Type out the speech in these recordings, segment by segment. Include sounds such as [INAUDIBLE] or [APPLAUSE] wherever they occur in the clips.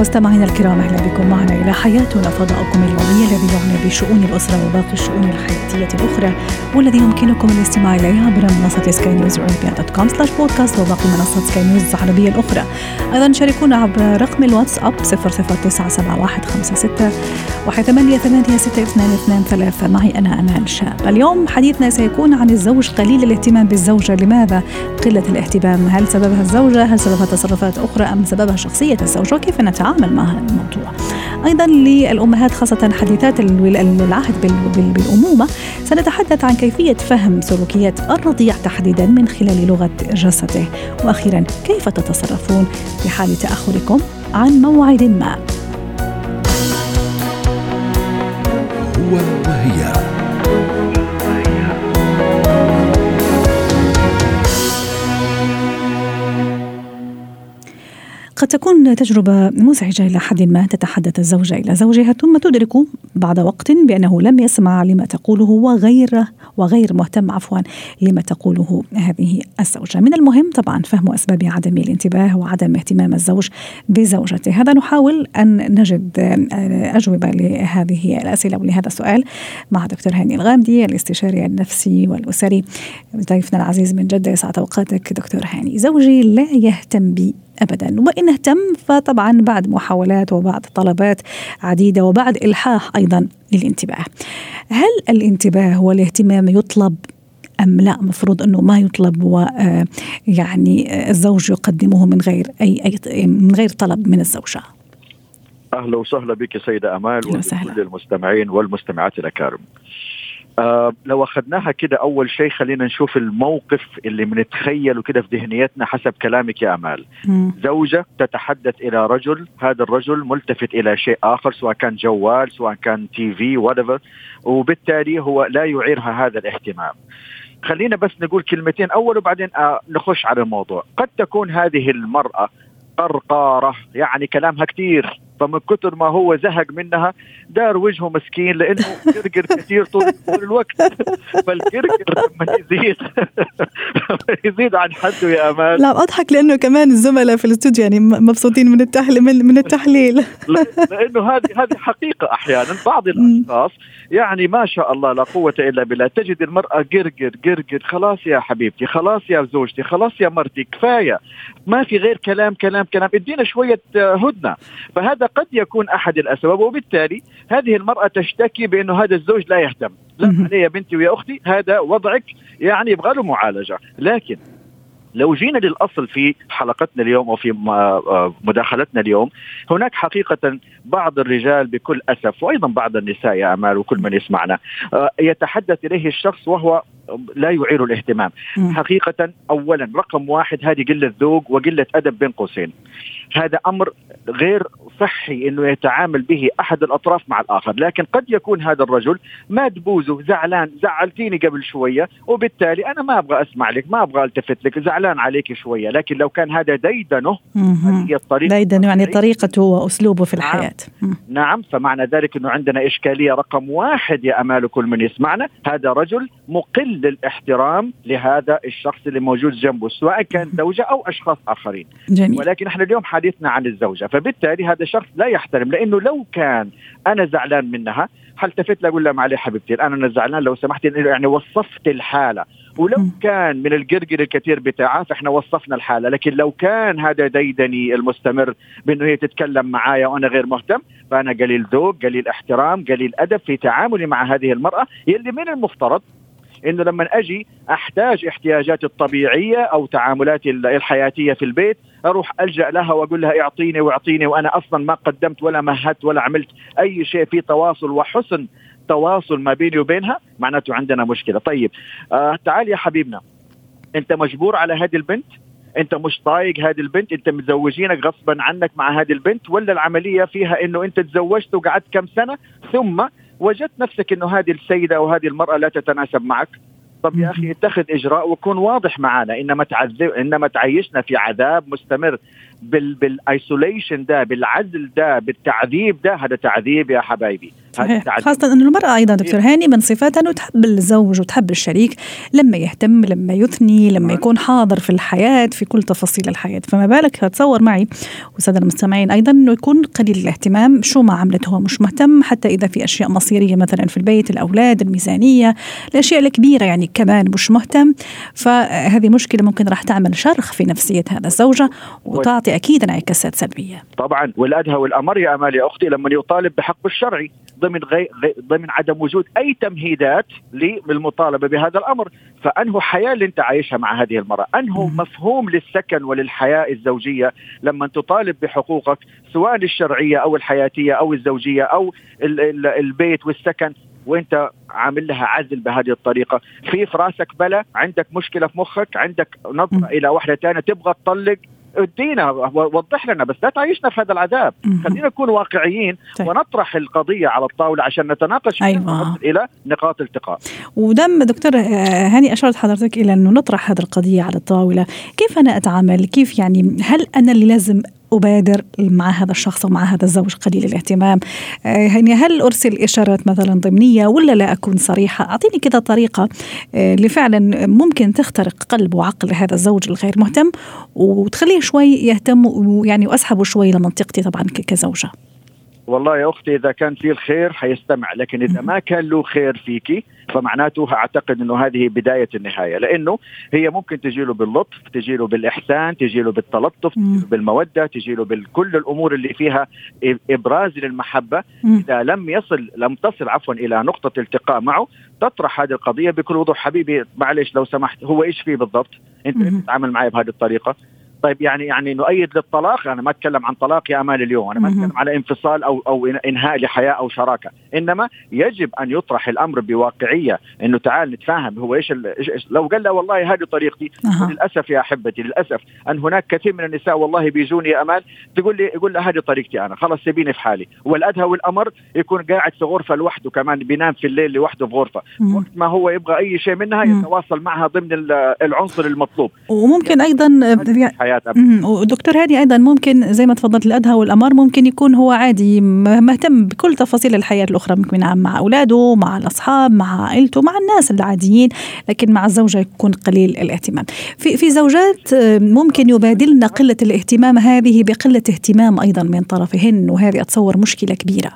مستمعينا الكرام أهلا بكم معنا إلى حياتنا. فضاؤكم اليومي الذي يعنى بشؤون الأسرة وباقي الشؤون الحياتية الأخرى والذي يمكنكم الاستماع اليه عبر منصة سكاي نيوز dot com slash بودكاست وباقي منصات سكاي نيوز العربية الأخرى. أيضا شاركونا عبر رقم الواتساب 0097156 1886223 معي أنا أمال شاب اليوم حديثنا سيكون عن الزوج قليل الاهتمام بالزوجة. لماذا؟ قلة الاهتمام. هل سببها الزوجة؟ هل سببها تصرفات أخرى؟ أم سببها شخصية الزوج وكيف نتعامل؟ نتعامل مع هذا الموضوع. أيضا للأمهات خاصة حديثات العهد بالأمومة سنتحدث عن كيفية فهم سلوكيات الرضيع تحديدا من خلال لغة جسده. وأخيرا كيف تتصرفون في حال تأخركم عن موعد ما؟ هو وهي. قد تكون تجربة مزعجة إلى حد ما تتحدث الزوجة إلى زوجها ثم تدرك بعد وقت بأنه لم يسمع لما تقوله وغير وغير مهتم عفوا لما تقوله هذه الزوجة. من المهم طبعا فهم أسباب عدم الانتباه وعدم اهتمام الزوج بزوجته. هذا نحاول أن نجد أجوبة لهذه الأسئلة ولهذا السؤال مع دكتور هاني الغامدي الاستشاري النفسي والأسري ضيفنا العزيز من جدة. يسعد أوقاتك دكتور هاني. زوجي لا يهتم بي ابدا وإن اهتم فطبعا بعد محاولات وبعد طلبات عديدة وبعد إلحاح أيضا للانتباه. هل الانتباه والاهتمام يطلب أم لا مفروض أنه ما يطلب ويعني الزوج يقدمه من غير أي أي من غير طلب من الزوجة؟ أهلا وسهلا بك سيدة أمال وكل المستمعين والمستمعات الأكارم. آه لو أخذناها كده أول شيء خلينا نشوف الموقف اللي بنتخيله كده في ذهنيتنا حسب كلامك يا أمال. م. زوجة تتحدث إلى رجل هذا الرجل ملتفت إلى شيء آخر سواء كان جوال سواء كان تي في whatever وبالتالي هو لا يعيرها هذا الاهتمام. خلينا بس نقول كلمتين أول وبعدين آه نخش على الموضوع. قد تكون هذه المرأة قرقارة يعني كلامها كثير فمن كثر ما هو زهق منها دار وجهه مسكين لأنه [LAUGHS] قرقر كثير طول, طول الوقت. فالقرقر لما يزيد [LAUGHS] يزيد عن حده يا أمان. لا أضحك لأنه كمان الزملاء في الاستوديو يعني مبسوطين من التحليل من التحليل. لأنه هذه هذه حقيقة أحيانا بعض الأشخاص يعني ما شاء الله لا قوة إلا بالله تجد المرأة قرقر قرقر خلاص يا حبيبتي خلاص يا زوجتي خلاص يا مرتي كفاية. ما في غير كلام كلام كلام. ادينا شوية هدنة. فهذا قد يكون أحد الأسباب وبالتالي هذه المرأة تشتكي بانه هذا الزوج لا يهتم. لا يا بنتي ويا أختي هذا وضعك يعني يبغى له معالجة. لكن لو جينا للأصل في حلقتنا اليوم أو في مداخلتنا اليوم هناك حقيقة بعض الرجال بكل أسف وأيضا بعض النساء يا أمال وكل من يسمعنا يتحدث إليه الشخص وهو لا يعير الاهتمام. حقيقة اولا رقم واحد هذه قلة ذوق وقلة أدب بين قوسين. هذا أمر غير صحي إنه يتعامل به أحد الأطراف مع الآخر، لكن قد يكون هذا الرجل ما دبوزه زعلان، زعلتيني قبل شوية وبالتالي أنا ما أبغى أسمع لك، ما أبغى ألتفت لك، زعلان عليك شوية، لكن لو كان هذا ديدنه هي الطريقة. ديدنه يعني طريقته وأسلوبه في الحياة. نعم, نعم فمعنى ذلك إنه عندنا إشكالية رقم واحد يا أمال كل من يسمعنا، هذا رجل مقل الاحترام لهذا الشخص اللي موجود جنبه، سواء كان زوجة أو أشخاص آخرين. جميل. ولكن إحنا اليوم حديثنا عن الزوجة فبالتالي هذا الشخص لا يحترم لأنه لو كان أنا زعلان منها حلتفت له أقول لها معلش حبيبتي الآن أنا زعلان لو سمحت يعني وصفت الحالة ولو كان من القرقر الكثير بتاعها فإحنا وصفنا الحالة لكن لو كان هذا ديدني المستمر بأنه هي تتكلم معايا وأنا غير مهتم فأنا قليل ذوق قليل احترام قليل أدب في تعاملي مع هذه المرأة يلي من المفترض إنه لما أجي أحتاج احتياجاتي الطبيعية أو تعاملاتي الحياتية في البيت أروح ألجأ لها وأقول لها اعطيني واعطيني وأنا أصلا ما قدمت ولا مهدت ولا عملت أي شيء في تواصل وحسن تواصل ما بيني وبينها معناته عندنا مشكلة. طيب آه تعال يا حبيبنا أنت مجبور على هذه البنت؟ أنت مش طايق هذه البنت؟ أنت متزوجينك غصبا عنك مع هذه البنت؟ ولا العملية فيها إنه أنت تزوجت وقعدت كم سنة ثم وجدت نفسك إنه هذه السيدة أو هذه المرأة لا تتناسب معك. طب يا أخي اتخذ إجراء وكون واضح معنا. إنما تعذب إنما تعيشنا في عذاب مستمر. بالايسوليشن ده بالعزل ده بالتعذيب ده هذا تعذيب يا حبايبي. صحيح. خاصة أن المرأة أيضا دكتور هاني من صفاتها أنه تحب الزوج وتحب الشريك لما يهتم لما يثني لما يكون حاضر في الحياة في كل تفاصيل الحياة. فما بالك تصور معي والسادة المستمعين أيضا أنه يكون قليل الاهتمام شو ما عملت هو مش مهتم حتى إذا في أشياء مصيرية مثلا في البيت الأولاد الميزانية الأشياء الكبيرة يعني كمان مش مهتم. فهذه مشكلة ممكن راح تعمل شرخ في نفسية هذا الزوجة وتعطي أكيد انعكاسات سلبية. طبعا والأدهى والأمر يا أمال يا أختي لما يطالب بحقه الشرعي ضمن غي... غي... ضمن عدم وجود أي تمهيدات للمطالبة بهذا الأمر. فانه حياة اللي أنت عايشها مع هذه المرأة. انه مفهوم للسكن وللحياة الزوجية لما تطالب بحقوقك سواء الشرعية أو الحياتية أو الزوجية أو ال... ال... البيت والسكن. وأنت عامل لها عزل بهذه الطريقة. في في راسك بلا عندك مشكلة في مخك عندك نظرة إلى واحدة ثانية تبغى تطلق. ادينا وضح لنا بس لا تعيشنا في هذا العذاب. خلينا نكون واقعيين طيب. ونطرح القضية على الطاولة عشان نتناقش أيوة. إلى نقاط التقاء. ودم دكتور هاني أشرت حضرتك إلى أنه نطرح هذه القضية على الطاولة. كيف أنا أتعامل؟ كيف يعني؟ هل أنا اللي لازم أبادر مع هذا الشخص أو مع هذا الزوج قليل الاهتمام. يعني هل أرسل إشارات مثلا ضمنية ولا لا أكون صريحة؟ أعطيني كذا طريقة آه، اللي فعلا ممكن تخترق قلب وعقل هذا الزوج الغير مهتم وتخليه شوي يهتم ويعني وأسحبه شوي لمنطقتي طبعا كزوجة. والله يا أختي إذا كان في الخير حيستمع لكن إذا ما كان له خير فيكي فمعناته أعتقد إنه هذه بداية النهاية لأنه هي ممكن تجي له باللطف تجي له بالإحسان تجي له بالتلطف تجي له بالمودة تجي له بكل الأمور اللي فيها إبراز للمحبة. إذا لم يصل لم تصل عفوا إلى نقطة التقاء معه تطرح هذه القضية بكل وضوح. حبيبي معلش لو سمحت هو إيش فيه بالضبط؟ أنت تتعامل معي بهذه الطريقة؟ طيب يعني يعني نؤيد للطلاق؟ أنا ما أتكلم عن طلاق يا أمال اليوم أنا ما أتكلم على انفصال أو أو إنهاء لحياة أو شراكة. إنما يجب أن يطرح الأمر بواقعية إنه تعال نتفاهم هو إيش, إيش لو قال له والله هذه طريقتي أه. للاسف يا أحبتي للأسف أن هناك كثير من النساء والله بيجوني يا أمال تقول لي يقول لها هذه طريقتي أنا خلاص سيبيني في حالي. والادهى والأمر يكون قاعد في غرفة لوحده كمان بينام في الليل لوحده في غرفة. مه. وقت ما هو يبغى أي شيء منها يتواصل معها ضمن العنصر المطلوب. وممكن أيضا حياة دكتور هادي أيضا ممكن زي ما تفضلت الأدهى والأمر ممكن يكون هو عادي مهتم بكل تفاصيل الحياة الأخرى ممكن مع أولاده مع الأصحاب مع عائلته مع الناس العاديين لكن مع الزوجة يكون قليل الاهتمام. في في زوجات ممكن يبادلن قلة الاهتمام هذه بقلة اهتمام أيضا من طرفهن وهذه أتصور مشكلة كبيرة.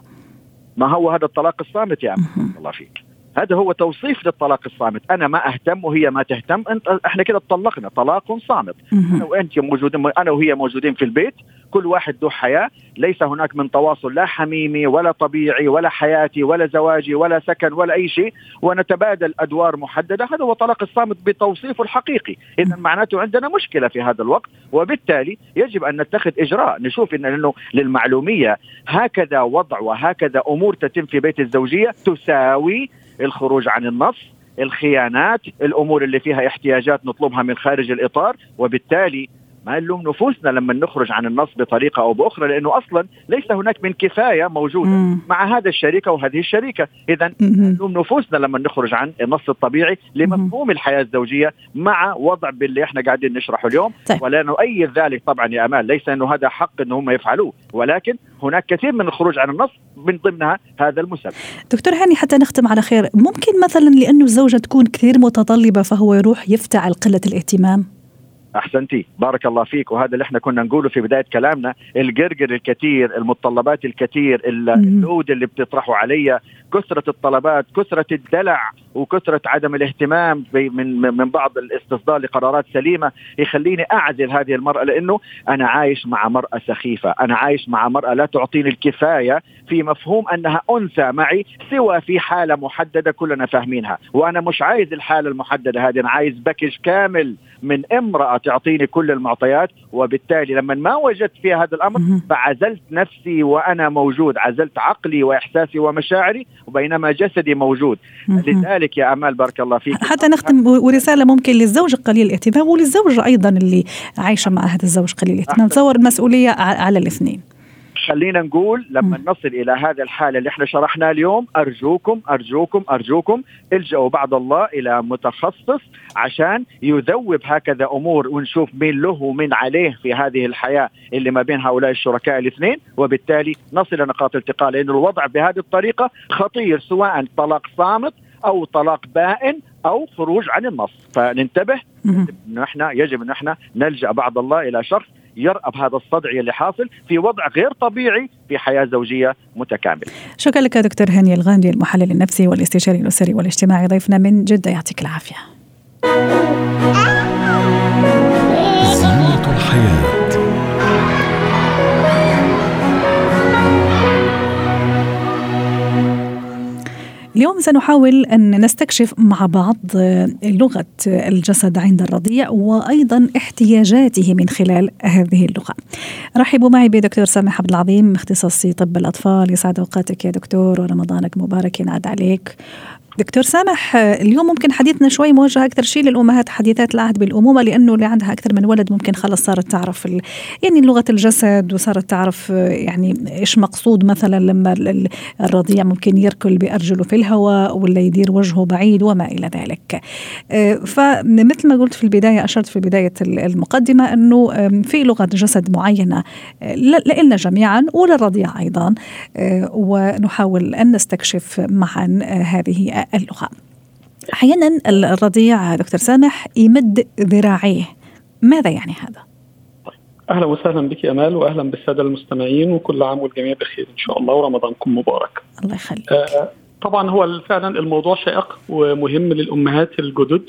ما هو هذا الطلاق الصامت يا الله فيك. هذا هو توصيف للطلاق الصامت. أنا ما أهتم وهي ما تهتم. انت إحنا كده اتطلقنا طلاق صامت. أنا وأنت موجودين أنا وهي موجودين في البيت. كل واحد له حياة. ليس هناك من تواصل لا حميمي ولا طبيعي ولا حياتي ولا زواجي ولا سكن ولا أي شيء. ونتبادل أدوار محددة. هذا هو الطلاق الصامت بتوصيفه الحقيقي. اذا معناته عندنا مشكلة في هذا الوقت. وبالتالي يجب أن نتخذ إجراء. نشوف ان إنه للمعلومية هكذا وضع وهكذا أمور تتم في بيت الزوجية تساوي الخروج عن النص الخيانات الأمور اللي فيها احتياجات نطلبها من خارج الإطار وبالتالي ما نلوم نفوسنا لما نخرج عن النص بطريقة أو بأخرى لأنه أصلا ليس هناك من كفاية موجودة مم. مع هذا الشريكة وهذه الشريكة، اذا نلوم نفوسنا لما نخرج عن النص الطبيعي لمفهوم الحياة الزوجية مع وضع باللي إحنا قاعدين نشرحه اليوم طيب. ولا نؤيد ذلك طبعا يا أمال، ليس إنه هذا حق إنه هم يفعلوه، ولكن هناك كثير من الخروج عن النص من ضمنها هذا المسبب. دكتور هاني حتى نختم على خير، ممكن مثلا لأنه الزوجة تكون كثير متطلبة فهو يروح يفتعل قلة الاهتمام؟ أحسنتي. بارك الله فيك. وهذا اللي إحنا كنا نقوله في بداية كلامنا القرقر الكثير المتطلبات الكثير اللود اللي بتطرحه علي كثرة الطلبات كثرة الدلع وكثرة عدم الاهتمام من من بعض الاستصدار لقرارات سليمة يخليني أعزل هذه المرأة لأنه أنا عايش مع مرأة سخيفة أنا عايش مع مرأة لا تعطيني الكفاية في مفهوم أنها أنثى معي سوى في حالة محددة كلنا فاهمينها. وأنا مش عايز الحالة المحددة هذه أنا عايز باكج كامل من امرأة تعطيني كل المعطيات وبالتالي لما ما وجدت فيها هذا الأمر فعزلت نفسي وأنا موجود عزلت عقلي وإحساسي ومشاعري وبينما جسدي موجود. لذلك يا أمال بارك الله فيك. حتى نختم ورساله ممكن للزوج قليل الاهتمام وللزوجه أيضا اللي عايشة مع هذا الزوج قليل الاهتمام. تصور المسؤوليه على الاثنين. خلينا نقول لما مم. نصل إلى هذه الحالة اللي إحنا شرحناها اليوم أرجوكم أرجوكم أرجوكم إلجأوا بعد الله إلى متخصص عشان يذوب هكذا أمور ونشوف مين له ومين عليه في هذه الحياة اللي ما بين هؤلاء الشركاء الاثنين. وبالتالي نصل إلى نقاط التقاء لأن الوضع بهذه الطريقة خطير سواء طلاق صامت أو طلاق بائن أو خروج عن النص. فننتبه إحنا يجب ان إحنا نلجأ بعد الله إلى شخص يرأب هذا الصدع اللي حاصل في وضع غير طبيعي في حياة زوجية متكاملة. شكرا لك دكتور هاني الغاندي المحلل النفسي والاستشاري الأسري والاجتماعي ضيفنا من جدة يعطيك العافية اليوم سنحاول أن نستكشف مع بعض لغة الجسد عند الرضيع وأيضا احتياجاته من خلال هذه اللغة. رحبوا معي بدكتور سامح عبد العظيم اختصاصي طب الأطفال. يسعد أوقاتك يا دكتور ورمضانك مبارك ينعاد عليك. دكتور سامح اليوم ممكن حديثنا شوي موجه أكثر شيء للأمهات حديثات العهد بالأمومة لأنه اللي عندها أكثر من ولد ممكن خلص صارت تعرف ال... يعني لغة الجسد وصارت تعرف يعني إيش مقصود مثلا لما ال- الرضيع ممكن يركل بأرجله في الهواء ولا يدير وجهه بعيد وما إلى ذلك. آه، فمثل ما قلت في البداية أشرت في بداية ال- المقدمة أنه في لغة جسد معينة لنا جميعا وللرضيع أيضا آه، ونحاول أن نستكشف معا آه، هذه اللغة. أحيانا الرضيع دكتور سامح يمد ذراعيه ماذا يعني هذا؟ أهلا وسهلا بك امال وأهلا بالسادة المستمعين وكل عام والجميع بخير إن شاء الله ورمضانكم مبارك. الله يخليك. آه طبعا هو فعلا الموضوع شائق ومهم للأمهات الجدد.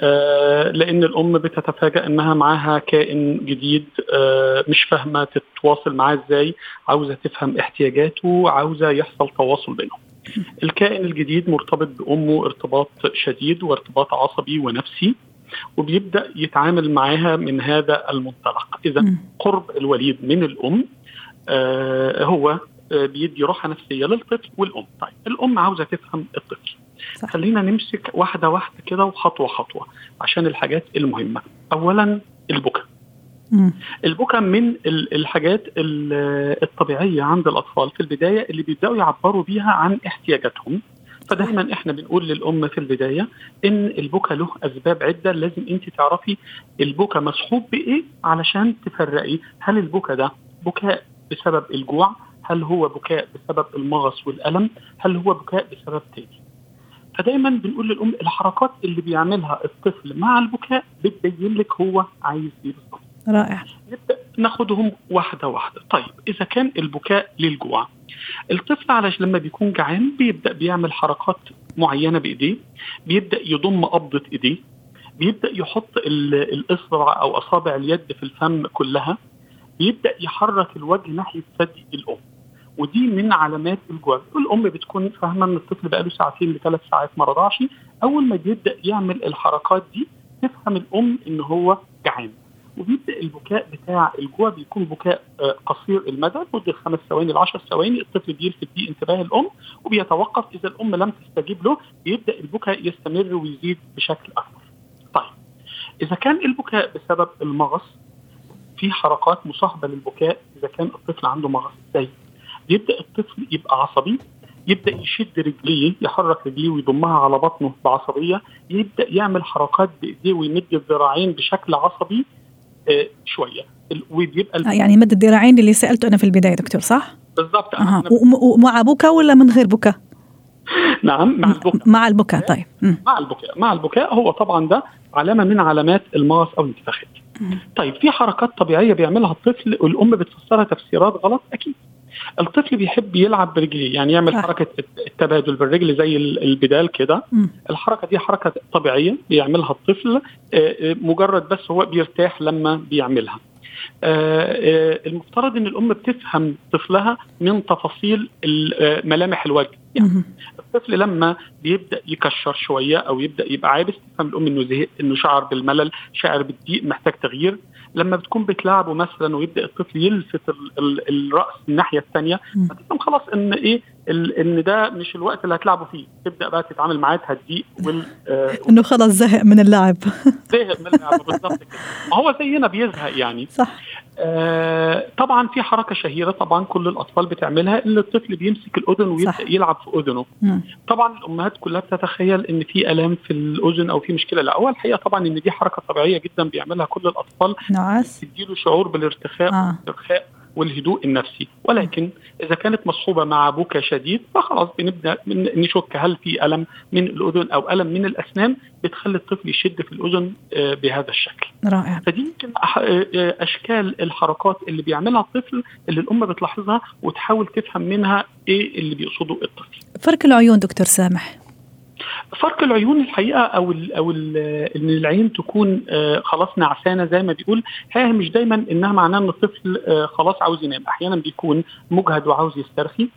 آه لأن الأم بتتفاجأ إنها معاها كائن جديد آه مش فاهمة تتواصل معاه إزاي عاوزة تفهم احتياجاته عاوزة يحصل تواصل بينهم. الكائن الجديد مرتبط بأمه ارتباط شديد وارتباط عصبي ونفسي وبيبدأ يتعامل معاها من هذا المنطلق. إذا. قرب الوليد من الأم آه هو آه بيدي راحة نفسية للطفل والأم. طيب الأم عاوزة تفهم الطفل. صح. خلينا نمسك واحدة واحدة كده وخطوة خطوة عشان الحاجات المهمة. اولا البكاء. مم. البكاء من ال- الحاجات ال- الطبيعية عند الأطفال في البداية اللي بيبدأوا يعبروا بيها عن احتياجاتهم. فدايما إحنا بنقول للأم في البداية إن البكاء له أسباب عدة لازم أنت تعرفي البكاء مصحوب بإيه علشان تفرقي. هل البكاء ده بكاء بسبب الجوع؟ هل هو بكاء بسبب المغص والألم؟ هل هو بكاء بسبب تاني؟ فدايما بنقول للأم الحركات اللي بيعملها الطفل مع البكاء بتبين لك هو عايز إيه بالظبط. رائع. ناخدهم واحدة واحدة. طيب إذا كان البكاء للجوع الطفل علشان لما بيكون جعان بيبدأ بيعمل حركات معينة بإيديه بيبدأ يضم قبضة إيديه بيبدأ يحط ال- الإصبع أو أصابع اليد في الفم كلها بيبدأ يحرك الوجه ناحية ثدي الأم. ودي من علامات الجوع. الأم بتكون فاهمة إن الطفل بقاله ساعتين لثلاث ساعات ما رضعش. أول ما بيبدأ يعمل الحركات دي تفهم الأم إن هو جعان. وبيبدأ البكاء بتاع الجوع بيكون بكاء آه، قصير المدى مده خمس ثواني ل 10 ثواني. الطفل بيلفت بيه انتباه الأم وبيتوقف. إذا الأم لم تستجيب له بيبدأ البكاء يستمر ويزيد بشكل أكبر. طيب إذا كان البكاء بسبب المغص في حركات مصاحبة للبكاء إذا كان الطفل عنده مغص. زي بيبدا الطفل يبقى عصبي يبدأ يشد رجليه يحرك رجليه ويضمها على بطنه بعصبية يبدأ يعمل حركات بإيديه ويمد الذراعين بشكل عصبي شوية. وبيبقى آه، يعني مد الذراعين اللي سالته أنا في البداية دكتور صح؟ بالضبط. وم- ومع بكاء ولا من غير بكاء؟ نعم مع البكاء مع البكاء طيب. مع البكاء مع البكاء هو طبعا ده علامة من علامات المغص أو الانتفاخات طيب في حركات طبيعية بيعملها الطفل والأم بتفسرها تفسيرات غلط؟ أكيد. الطفل بيحب يلعب برجليه يعني يعمل صح. حركة التبادل بالرجل زي ال- البدال كده. الحركة دي حركة طبيعية بيعملها الطفل آه، آه، مجرد بس هو بيرتاح لما بيعملها آه، المفترض إن الأم بتفهم طفلها من تفاصيل ملامح الوجه يعني. الطفل لما بيبدأ يكشر شوية أو يبدأ يبقى عابس تفهم الأم إنه زهق إنه شعر بالملل شعر بالضيق محتاج تغيير لما بتكون بتلعبه مثلا ويبدأ الطفل يلفت ال ال الرأس الناحية الثانية مم. فتفهم خلاص إن إيه إن ده مش الوقت اللي هتلعبوا فيه. تبدأ بقى تتعامل معاه تهديه وال آه، إنه خلص زهق من اللعب. زهق من اللعبه بالظبط كده. ما هو زينا بيزهق يعني. صح. آه طبعا في حركة شهيرة طبعا كل الأطفال بتعملها إن الطفل بيمسك الأذن ويبدأ صح. يلعب في أذنه. مم. طبعا الأمهات كلها بتتخيل إن في ألام في الأذن أو في مشكلة. لا هو الحقيقة طبعا إن دي حركة طبيعية جدا بيعملها كل الأطفال. نعاس. تديله شعور بالارتخاء. آه. والهدوء النفسي. ولكن إذا كانت مصحوبة مع بكى شديد فخلاص بنبدأ من- نشك هل في ألم من الأذن أو ألم من الأسنان بتخلي الطفل يشد في الأذن آه، بهذا الشكل. رائع. فدي يمكن آه، آه، أشكال الحركات اللي بيعملها الطفل اللي الأم بتلاحظها وتحاول تفهم منها إيه اللي بيقصده الطفل. فرق العيون دكتور سامح. فرق العيون الحقيقة أو ال أو إن العين تكون آه، خلاص نعسانة زي ما بيقول هي مش دايما إنها معناه إن الطفل آه، خلاص عاوز ينام. أحيانا بيكون مجهد وعاوز يسترخي.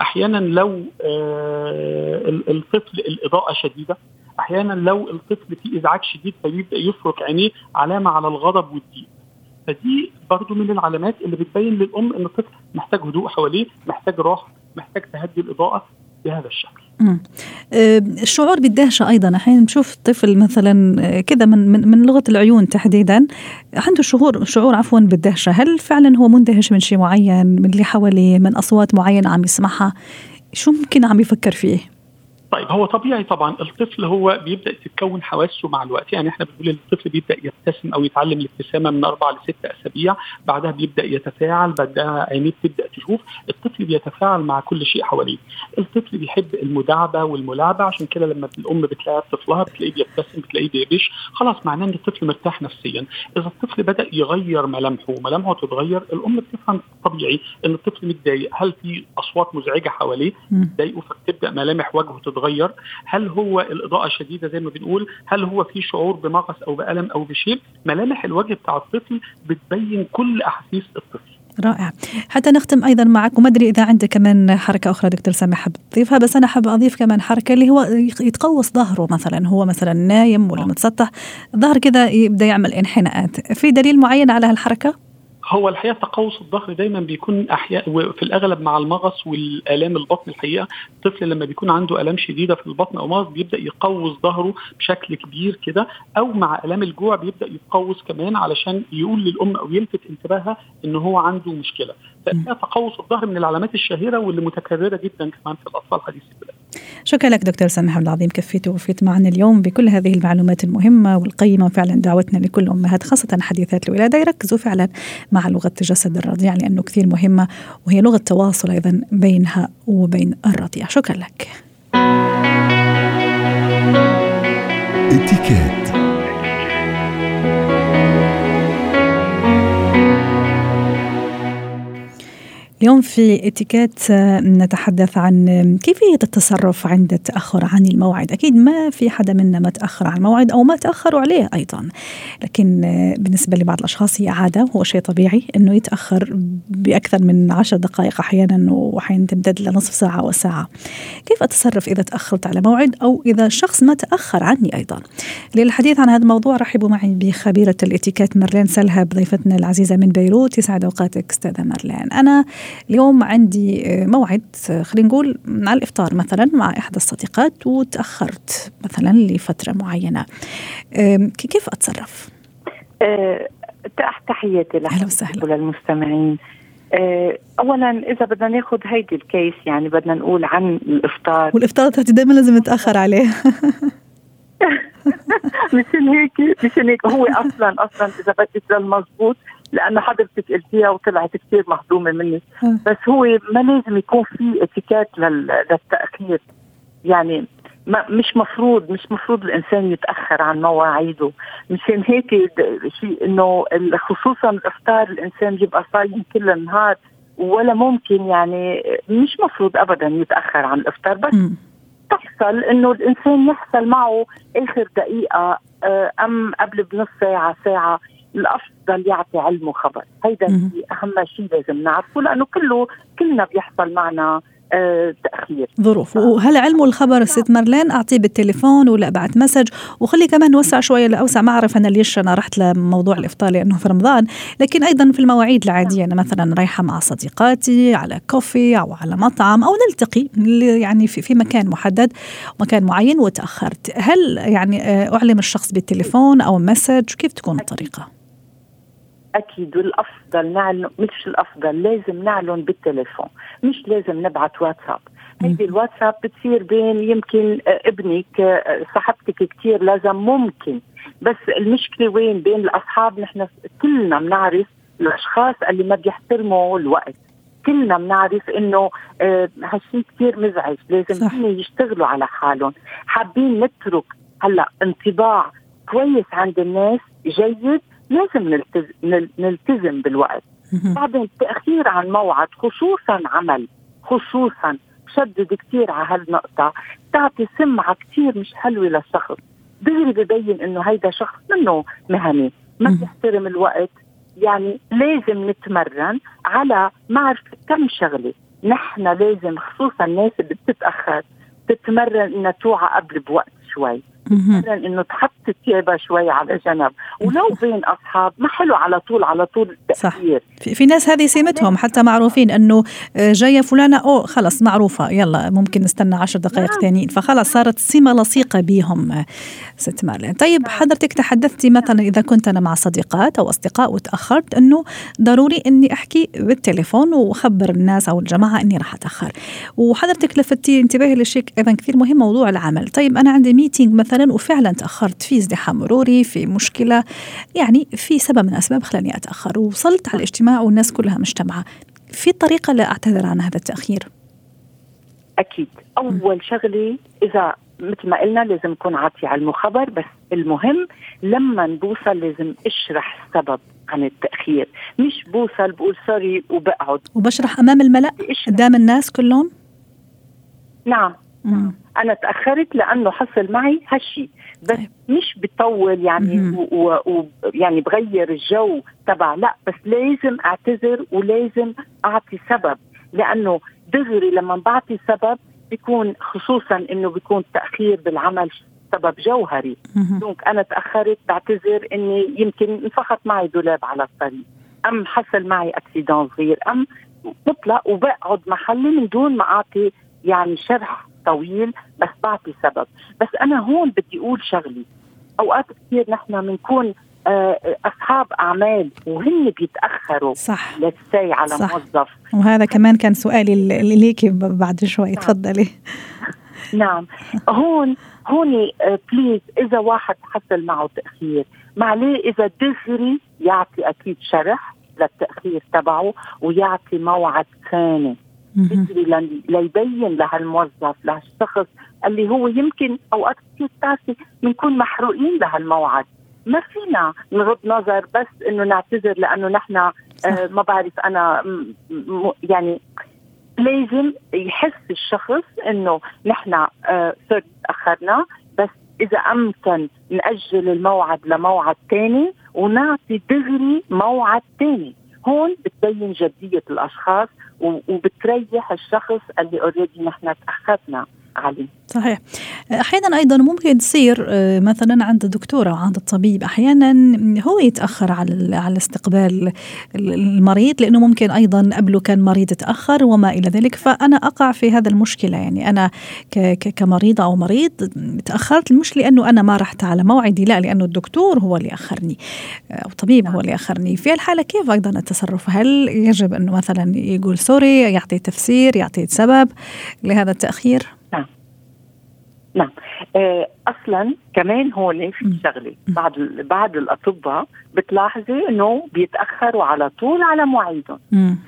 أحيانا لو آه، ال- الطفل الإضاءة شديدة. أحيانا لو الطفل فيه إزعاج شديد فبيبدأ يفرك عينيه علامة على الغضب والضيق. فدي برضو من العلامات اللي بتبين للأم إن الطفل محتاج هدوء حواليه محتاج راحة محتاج تهدي الإضاءة. بهذا الشكل. آه، الشعور بالدهشة أيضا. أحيانا نشوف طفل مثلا آه، كذا من, من من لغة العيون تحديدا. عنده شعور شعور عفوا بالدهشة. هل فعلا هو مندهش من شيء معين من اللي حواليه من أصوات معينة عم يسمعها؟ شو ممكن عم يفكر فيه؟ طيب هو طبيعي طبعا الطفل هو بيبدأ تتكون حواسه مع الوقت. يعني إحنا بنقول الطفل بيبدأ يبتسم أو يتعلم الابتسامة من أربع لست أسابيع بعدها بيبدأ يتفاعل بعدها عينيه بتبدأ تشوف. الطفل بيتفاعل مع كل شيء حواليه. الطفل بيحب المداعبة والملاعبة عشان كده لما الأم بتلاعب طفلها بتلاقيه بيبتسم بتلاقيه بيبش. خلاص معناه إن الطفل مرتاح نفسيا. إذا الطفل بدأ يغير ملامحه وملامحه تتغير الأم بتفهم طبيعي إن الطفل متضايق. هل في أصوات مزعجة حواليه؟ مم. تضايقه فبتبدأ ملامح وجهه تتغير. هل هو الإضاءة شديده زي ما بنقول؟ هل هو في شعور بمغص أو بألم أو بشيء؟ ملامح الوجه بتاع الطفل بتبين كل أحاسيس الطفل. رائع. حتى نختم أيضا معك وما أدري إذا عندك كمان حركة أخرى دكتور سامح حاب تضيفها بس أنا حاب أضيف كمان حركة اللي هو يتقوس ظهره مثلا هو مثلا نايم ولا متسطح ظهر كذا يبدأ يعمل انحناءات. في دليل معين على هالحركة؟ هو الحقيقة تقوس الظهر دايما بيكون أحياء وفي الأغلب مع المغص والآلام البطن الحقيقة. الطفل لما بيكون عنده آلام شديدة في البطن أو مغص بيبدأ يقوس ظهره بشكل كبير كده أو مع آلام الجوع بيبدأ يقوس كمان علشان يقول للأم أو يلفت انتباهها إن هو عنده مشكلة. فالحقيقة تقوس الظهر من العلامات الشهيرة واللي متكررة جدا كمان في الأطفال حديث شكرا لك دكتور سامح العظيم كفيت ووفيت معنا اليوم بكل هذه المعلومات المهمة والقيمة. فعلا دعوتنا لكل أمهات خاصة حديثات الولادة يركزوا فعلا مع لغة جسد الرضيع لأنه كثير مهمة وهي لغة تواصل أيضا بينها وبين الرضيع. شكرا لك. اتكات اليوم في اتيكيت نتحدث عن كيفية التصرف عند التأخر عن الموعد. أكيد ما في حدا منا ما تأخر عن الموعد أو ما تأخروا عليه أيضا. لكن بالنسبة لبعض الأشخاص هي عادة وهو شيء طبيعي أنه يتأخر بأكثر من عشر دقائق أحيانا وأحيانا تمتد لنصف ساعة وساعة كيف أتصرف إذا تأخرت على موعد أو إذا شخص ما تأخر عني أيضا؟ للحديث عن هذا الموضوع رحبوا معي بخبيرة الاتيكيت مارلين سلهب ضيفتنا العزيزة من بيروت. يسعد أوقاتك أستاذة مارلين. أنا اليوم عندي موعد خلينا نقول مع الإفطار مثلا مع إحدى الصديقات وتأخرت مثلا لفترة معينة. كيف أتصرف؟ أه تحياتي أهلا وسهلا. وللمستمعين اولا إذا بدنا ناخذ هيدي الكيس يعني بدنا نقول عن الإفطار. والإفطار تحتي دائما لازم نتأخر عليه. [LAUGHS] مشان هيك مشان هيك هو أصلا أصلا إذا بدك تضل مضبوط لأنه حضرتك قلتيها وطلعت كثير مهضومة مني. بس هو ما لازم يكون في اتيكيت للتأخير. يعني ما مش مفروض مش مفروض الإنسان يتأخر عن مواعيده. مشان هيك شيء إنه خصوصا الإفطار الإنسان بيبقى صايم كل النهار ولا ممكن يعني مش مفروض ابدا يتأخر عن الإفطار. بس م. تحصل إنه الإنسان يحصل معه آخر دقيقة أم قبل بنص ساعة ساعة. الأفضل يعطي علمه خبر هيدا أهم شيء لازم نعرفه لأنه كله كلنا بيحصل معنا آه تأخير. ظروف. وهل علمه الخبر ست مارلين؟ أعطيه بالتليفون ولا أبعث message. وخلي كمان نوسع شوية لأوسع ما اعرف أنا ليش أنا رحت لموضوع الإفطار لأنه في رمضان. لكن أيضا في المواعيد العادية أنا مثلا رايحة مع صديقاتي على coffee أو على مطعم أو نلتقي يعني في, في مكان محدد مكان معين وتأخرت. هل يعني أعلم الشخص بالتليفون أو message؟ كيف تكون الطريقة؟ أكيد والافضل نعلن مش الأفضل لازم نعلن بالتليفون مش لازم نبعث واتساب. هيدي الواتساب بتصير بين يمكن آه، ابنك آه، صاحبتك كثير لازم ممكن. بس المشكلة وين؟ بين الأصحاب نحن كلنا بنعرف الأشخاص اللي ما بيحترموا الوقت. كلنا بنعرف إنه آه هالشيء كثير مزعج لازم هن يشتغلوا على حالهم. حابين نترك هلأ انطباع كويس عند الناس جيد لازم نلتزم, نلتزم بالوقت. بعدين التأخير عن موعد خصوصا عمل خصوصا شدد كثير على هالنقطة تعطي سمعة كثير مش حلوة للشخص. دغري ببين إنه هيدا شخص منه مهني ما بيحترم الوقت. يعني لازم نتمرن على معرفة كم شغلة. نحن لازم خصوصا الناس اللي بتتأخر تتمرن إنها توعى قبل بوقت شوي. مثلا إنه تحط ثيابها شوي على جنب. ولو بين أصحاب ما حلو على طول على طول التاثير صح في, ناس هذه سمتهم حتى معروفين إنه آه، جاية فلانة أو خلص معروفة يلا ممكن نستنى عشر دقائق نعم. ثانيين. فخلص صارت سمة لصيقة بهم آه، ست مارلين. طيب نعم. حضرتك تحدثتي مثلا إذا كنت أنا مع صديقات أو أصدقاء وتأخرت إنه ضروري إني أحكي بالتليفون وأخبر الناس أو الجماعة إني راح أتأخر. وحضرتك لفتي انتباهي لشيء أيضا كثير مهم موضوع العمل. طيب أنا عندي ميتينج مثلا مثلا وفعلا تأخرت في ازدحام مروري في مشكلة يعني في سبب من الأسباب خلاني أتأخر. ووصلت على الاجتماع والناس كلها مجتمعة. في طريقة لا أعتذر عن هذا التأخير؟ أكيد. أول شغله إذا مثل ما قلنا لازم نكون عاطي على المخبر بس المهم لما نبوصل لازم أشرح السبب عن التأخير. مش بوصل بقول سوري وبقعد. وبشرح أمام الملأ؟ قدام الناس كلهم؟ نعم. مم. أنا تأخرت لأنه حصل معي هالشيء بس طيب. مش بطول يعني ويعني بغير الجو تبع لا بس لازم اعتذر ولازم اعطي سبب لأنه دغري لما بعطي سبب بيكون خصوصا إنه بيكون تأخير بالعمل سبب جوهري. donc أنا تأخرت بعتذر إني يمكن انفخت معي دولاب على الطريق. أم حصل معي accident صغير أم بطلع وبقعد محلي من دون ما أعطي يعني شرح طويل بس بعطي سبب. بس أنا هون بدي أقول شغلي. أوقات كثير نحن بنكون آه، أصحاب أعمال وهن بيتأخروا صح. على صح. موظف. وهذا كمان كان سؤالي اللي ليكي بعد شوي. نعم. تفضلي. [LAUGHS] نعم. هون هون بليز آه، إذا واحد حصل معه تأخير معليه إذا دغري يعطي أكيد شرح للتأخير تبعه ويعطي موعد ثاني. بيجري ليبين لهالموظف لهالشخص اللي هو يمكن أوقات كثير بتعرفي بنكون محروقين لهالموعد ما فينا نغض نظر بس إنه نعتذر لأنه نحن آه ما بعرف أنا يعني لازم يحس الشخص إنه نحن آه صرت تاخرنا بس إذا أمكن نأجل الموعد لموعد ثاني ونعطي دغري موعد ثاني هون بتبين جدية الأشخاص وبتريح الشخص اللي اوريدي نحن تاخذنا عليه صحيح. أحيانا أيضا ممكن تصير آه، مثلا عند الدكتور أو عند الطبيب أحيانا هو يتأخر على على استقبال المريض لأنه ممكن أيضا قبله كان مريض تأخر وما إلى ذلك. فأنا أقع في هذا المشكلة. يعني أنا كمريضة أو مريض تأخرت. مش لأنه أنا ما رحت على موعدي لا لأنه الدكتور هو اللي أخرني أو طبيب هو اللي أخرني. في الحالة كيف أيضا التصرف؟ هل يجب أنه مثلا يقول سوري يعطي تفسير يعطي سبب لهذا التأخير؟ نعم. آه أصلا كمان هون في شغلة. بعض بعض الأطباء بتلاحظي إنه بيتأخروا على طول على مواعيدهم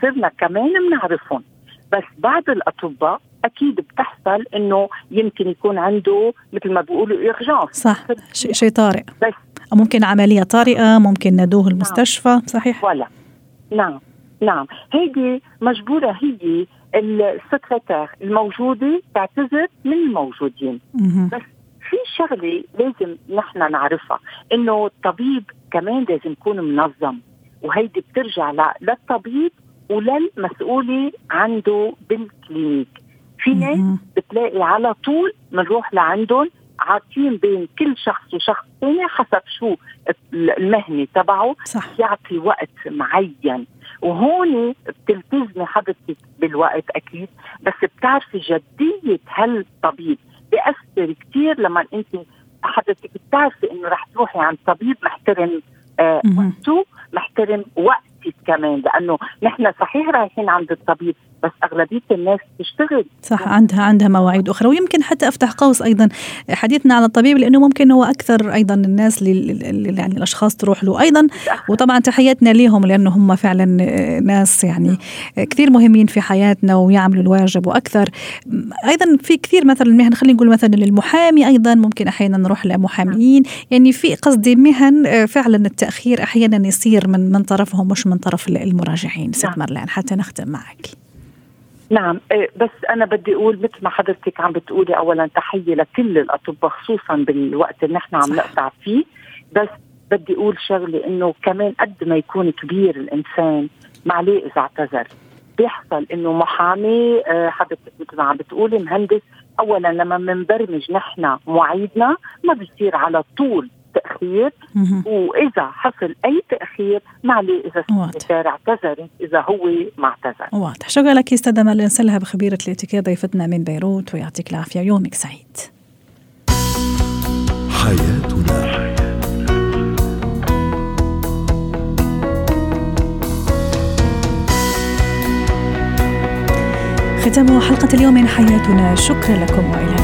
صرنا كمان بنعرفهم بس بعض الأطباء أكيد بتحصل إنه يمكن يكون عنده مثل ما بيقولوا ايرجانس صح. شيء طارئ. بس ممكن عملية طارئة ممكن ندوه المستشفى نعم. صحيح؟ ولا. نعم. نعم. هيدي مجبورة هي السكرتير الموجودة تعتذر من الموجودين. بس في شغلة لازم نحن نعرفها إنه الطبيب كمان لازم يكون منظم وهيدي بترجع للطبيب وللمسؤولة عنده بالكلينيك. في ناس بتلاقي على طول بنروح لعندهم عاطين بين كل شخص وشخص ثاني حسب شو المهنة تبعه صح. يعطي وقت معين. وهون بتلتزمي حضرتك بالوقت أكيد بس بتعرفي جدية هالطبيب. بيأثر كثير لما أنت حضرتك بتعرفي إنه رح تروحي عند طبيب محترم آه وقته احترم وقتك كمان لأنه نحن صحيح رايحين عند الطبيب بس أغلبية الناس تشتغل صح عندها عندها مواعيد أخرى. ويمكن حتى أفتح قوس أيضا. حديثنا على الطبيب لأنه ممكن هو أكثر أيضا الناس اللي يعني الأشخاص تروح له. أيضا وطبعا تحياتنا لهم لأنه هم فعلا ناس يعني كثير مهمين في حياتنا ويعملوا الواجب وأكثر. أيضا في كثير مثلا مهن خلينا نقول مثلا للمحامي أيضا ممكن أحيانا نروح لمحاميين. يعني في قصدي مهن فعلا التأخير أحيانا يصير من من طرفهم مش من طرف المراجعين ست نعم. مرلان حتى نختم معك. نعم إيه، بس أنا بدي أقول مثل ما حضرتك عم بتقولي اولا تحية لكل الأطباء خصوصا بالوقت اللي نحن عم نقطع فيه. بس بدي أقول شغلة إنه كمان قد ما يكون كبير الإنسان ما عليه إذا اعتذر. بيحصل إنه محامي آه، حضرتك مثل ما عم بتقولي مهندس اولا لما بنبرمج نحن مواعيدنا ما بيصير على طول تأخير وإذا حصل أي تأخير ما عليه اذا السكرتير اعتذرت إذا هو ما اعتذر. واضح. شكرا لك أستاذة مالين سلهب خبيره الاتيكيت ضيفتنا من بيروت ويعطيك العافية. يومك سعيد. حياتنا. ختام حلقة اليوم من حياتنا. شكرا لكم وإلى اللقاء.